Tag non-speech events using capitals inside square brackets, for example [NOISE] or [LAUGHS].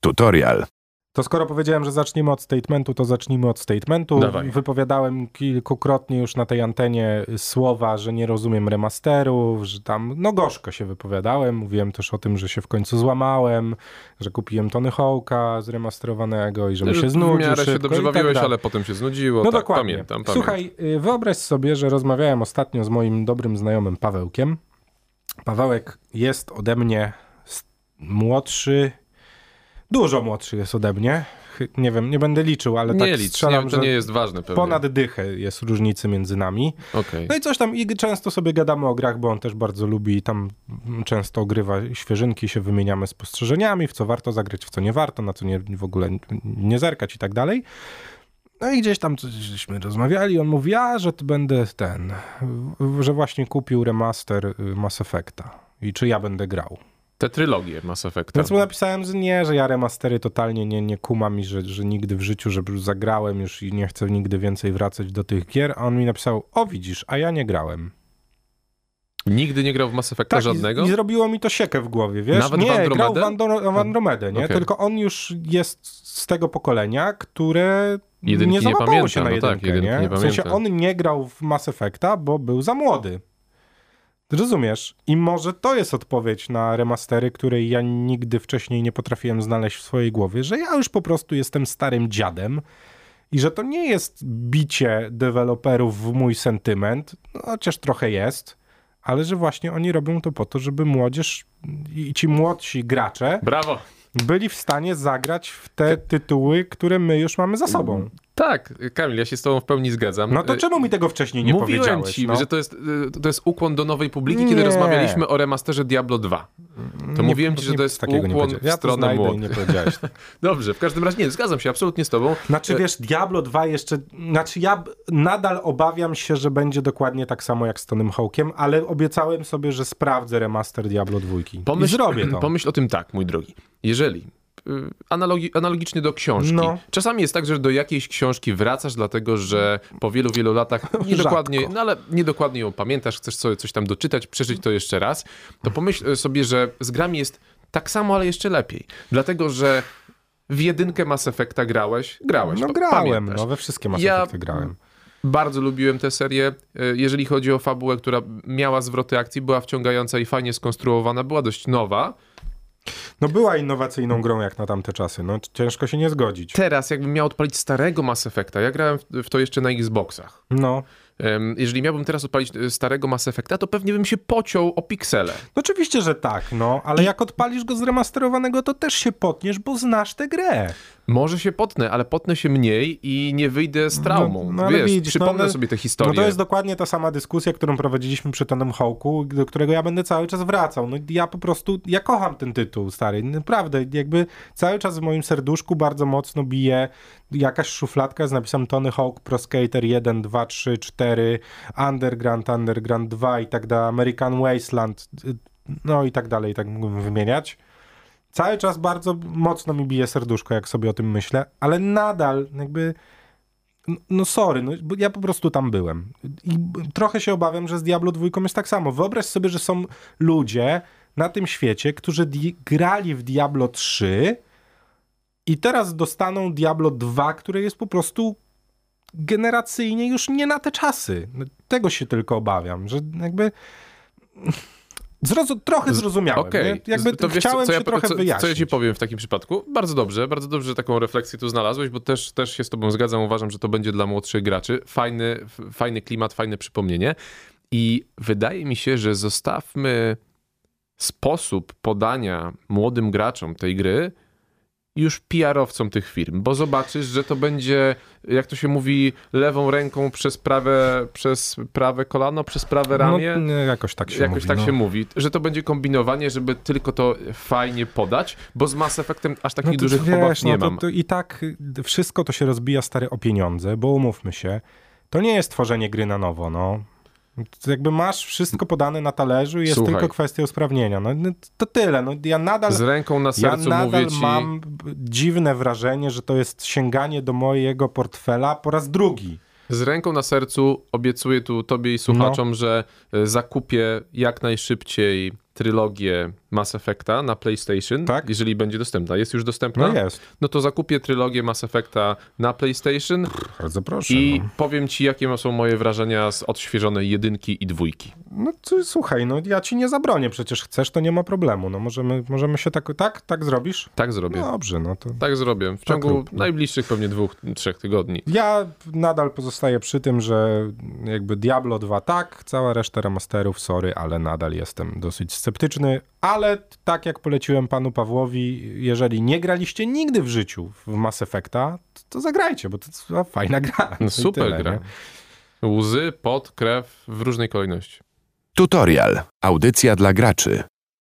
Tutorial. To skoro powiedziałem, że zaczniemy od statementu, to zacznijmy od statementu. Dawaj. Wypowiadałem kilkukrotnie już na tej antenie słowa, że nie rozumiem remasterów, że tam, no gorzko się wypowiadałem. Mówiłem też o tym, że się w końcu złamałem, że kupiłem Tony Hawk'a zremasterowanego i że mi się znudził W miarę się dobrze tak bawiłeś, dalej. ale potem się znudziło. No tak, dokładnie. Pamiętam, pamiętam. Słuchaj, y, wyobraź sobie, że rozmawiałem ostatnio z moim dobrym znajomym Pawełkiem. Pawełek jest ode mnie młodszy, dużo młodszy jest ode mnie. Nie wiem, nie będę liczył, ale nie tak licz, strzelam, nie, to że nie jest ważne pewnie. ponad dychę jest różnicy między nami. Okej. No i coś tam, i często sobie gadamy o grach, bo on też bardzo lubi i tam często ogrywa świeżynki, się wymieniamy spostrzeżeniami, w co warto zagrać, w co nie warto, na co nie, w ogóle nie zerkać i tak dalej. No i gdzieś tam cośmy rozmawiali, on mówi, a, że to będę ten, że właśnie kupił remaster y, Mass Effecta i czy ja będę grał. Te trylogie Mass Effecta. Więc mu napisałem, że nie, że ja remastery totalnie nie, nie kumam i że, że nigdy w życiu, że już zagrałem już i nie chcę nigdy więcej wracać do tych gier, a on mi napisał, o widzisz, a ja nie grałem. Nigdy nie grał w Mass Effecta Tak, żadnego? I, I zrobiło mi to siekę w głowie, wiesz? Nawet w nie, Andromedę? grał w, Andro, w Andromedę, nie? Okej. Tylko on już jest z tego pokolenia, które Jedynki nie nie załapało pamięta, się na no jedynkę, tak, jedynki nie? nie w sensie on nie grał w Mass Effecta, bo był za młody. Rozumiesz? I może to jest odpowiedź na remastery, której ja nigdy wcześniej nie potrafiłem znaleźć w swojej głowie, że ja już po prostu jestem starym dziadem i że to nie jest bicie deweloperów w mój sentyment, no, chociaż trochę jest, ale że właśnie oni robią to po to, żeby młodzież i ci młodsi gracze Brawo! byli w stanie zagrać w te tytuły, które my już mamy za sobą. Tak, Kamil, ja się z tobą w pełni zgadzam. No to E, czemu mi tego wcześniej nie Mówiłem powiedziałeś? ci, no? że to jest, y, to jest ukłon do nowej publiki, kiedy Nie. rozmawialiśmy o remasterze Diablo 2. To Nie, mówiłem ci, że nie- to jest takiego nie ukłon powiedziałem. w Ja to stronę nie powiedziałeś. [LAUGHS] Dobrze, w każdym razie nie, zgadzam się absolutnie z tobą. Znaczy wiesz, Diablo 2 jeszcze, znaczy ja nadal obawiam się, że będzie dokładnie tak samo jak z Tonym Hawkiem, ale obiecałem sobie, że sprawdzę remaster Diablo 2 i zrobię to. [CLEARS THROAT] Pomyśl o tym tak, mój drogi. Jeżeli analogi, analogicznie do książki. No. Czasami jest tak, że do jakiejś książki wracasz, dlatego że po wielu, wielu latach [LAUGHS] niedokładnie, Rzadko. no ale niedokładnie ją pamiętasz, chcesz sobie coś tam doczytać, przeżyć to jeszcze raz, to pomyśl sobie, że z grami jest tak samo, ale jeszcze lepiej. Dlatego, że w jedynkę Mass Effecta grałeś, grałeś. No grałem, pamiętasz. no we wszystkie Mass Ja- Effecty grałem. Bardzo lubiłem tę serię. E, Jeżeli chodzi o fabułę, która miała zwroty akcji, była wciągająca i fajnie skonstruowana, była dość nowa. No była innowacyjną grą jak na tamte czasy, no ciężko się nie zgodzić. Teraz, jakbym miał odpalić starego Mass Effecta, ja grałem w, w to jeszcze na Xboxach. No. Jeżeli miałbym teraz odpalić e, starego Mass Effecta, to pewnie bym się pociął o piksele. No oczywiście, że tak, no, ale jak odpalisz go zremasterowanego, to też się potniesz, bo znasz tę grę. Może się potnę, ale potnę się mniej i nie wyjdę z traumą. No, no ale Wiesz, widzisz, przypomnę no, ale- sobie tę historię. No to jest dokładnie ta sama dyskusja, którą prowadziliśmy przy Tonym Hawku, do którego ja będę cały czas wracał. No ja po prostu, ja kocham ten tytuł, stary. Naprawdę, jakby cały czas w moim serduszku bardzo mocno bije jakaś szufladka z napisem Tony Hawk Pro Skater 1, 2, 3, 4, Underground, Underground 2 i tak dalej, American Wasteland, y, no i tak dalej, tak mógłbym wymieniać. Cały czas bardzo mocno mi bije serduszko, jak sobie o tym myślę, ale nadal jakby no- sorry, no, ja po prostu tam byłem. I trochę się obawiam, że z Diablo 2 jest tak samo. Wyobraź sobie, że są ludzie na tym świecie, którzy grali w Diablo 3 i teraz dostaną Diablo 2, które jest po prostu generacyjnie już nie na te czasy. No, Tego się tylko obawiam, że jakby [LAUGHS] zrozum- trochę zrozumiałem. Nie? Jakby to wiesz, chciałem co, się ja, trochę co, wyjaśnić. co ja ci powiem w takim przypadku? Bardzo dobrze, bardzo dobrze, że taką refleksję tu znalazłeś, bo też, też się z tobą zgadzam. Uważam, że to będzie dla młodszych graczy fajny, fajny klimat, fajne przypomnienie. I wydaje mi się, że zostawmy sposób podania młodym graczom tej gry już PR-owcom tych firm, bo zobaczysz, że to będzie, jak to się mówi, lewą ręką przez prawe, przez prawe kolano, przez prawe ramię. No, jakoś tak się Jakoś mówi. tak no. się mówi, że to będzie kombinowanie, żeby tylko to fajnie podać, bo z Mass Effectem aż takich to dużych wiesz, obaw nie no to, mam. To I tak wszystko to się rozbija stary o pieniądze, bo umówmy się, to nie jest tworzenie gry na nowo, no. To Jakby masz wszystko podane na talerzu i jest Słuchaj. tylko kwestia usprawnienia. No, no to tyle. No, ja nadal, Z ręką na ja sercu nadal mówię ci, mam dziwne wrażenie, że to jest sięganie do mojego portfela po raz drugi. z ręką na sercu obiecuję tu tobie i No. słuchaczom, że e, zakupię jak najszybciej trylogię Mass Effecta na PlayStation, Tak. jeżeli będzie dostępna. Jest już dostępna? No jest. No to zakupię trylogię Mass Effecta na PlayStation Bardzo proszę. i no. powiem ci, jakie są moje wrażenia z odświeżonej jedynki i dwójki. No to, słuchaj, no ja ci nie zabronię, przecież chcesz, to nie ma problemu. No możemy, możemy się tak, tak, tak zrobisz? Tak zrobię. Dobrze, no to... Tak zrobię. W ciągu no. najbliższych pewnie dwóch, trzech tygodni. Ja nadal pozostaję przy tym, że jakby Diablo 2 tak, cała reszta remasterów, sorry, ale nadal jestem dosyć sceptyczny, ale tak jak poleciłem panu Pawłowi, jeżeli nie graliście nigdy w życiu w Mass Effecta, to, to zagrajcie, bo to jest fajna gra. No [LAUGHS] super tyle, gra. nie? Łzy, pot, krew w różnej kolejności. Tutorial. Audycja dla graczy.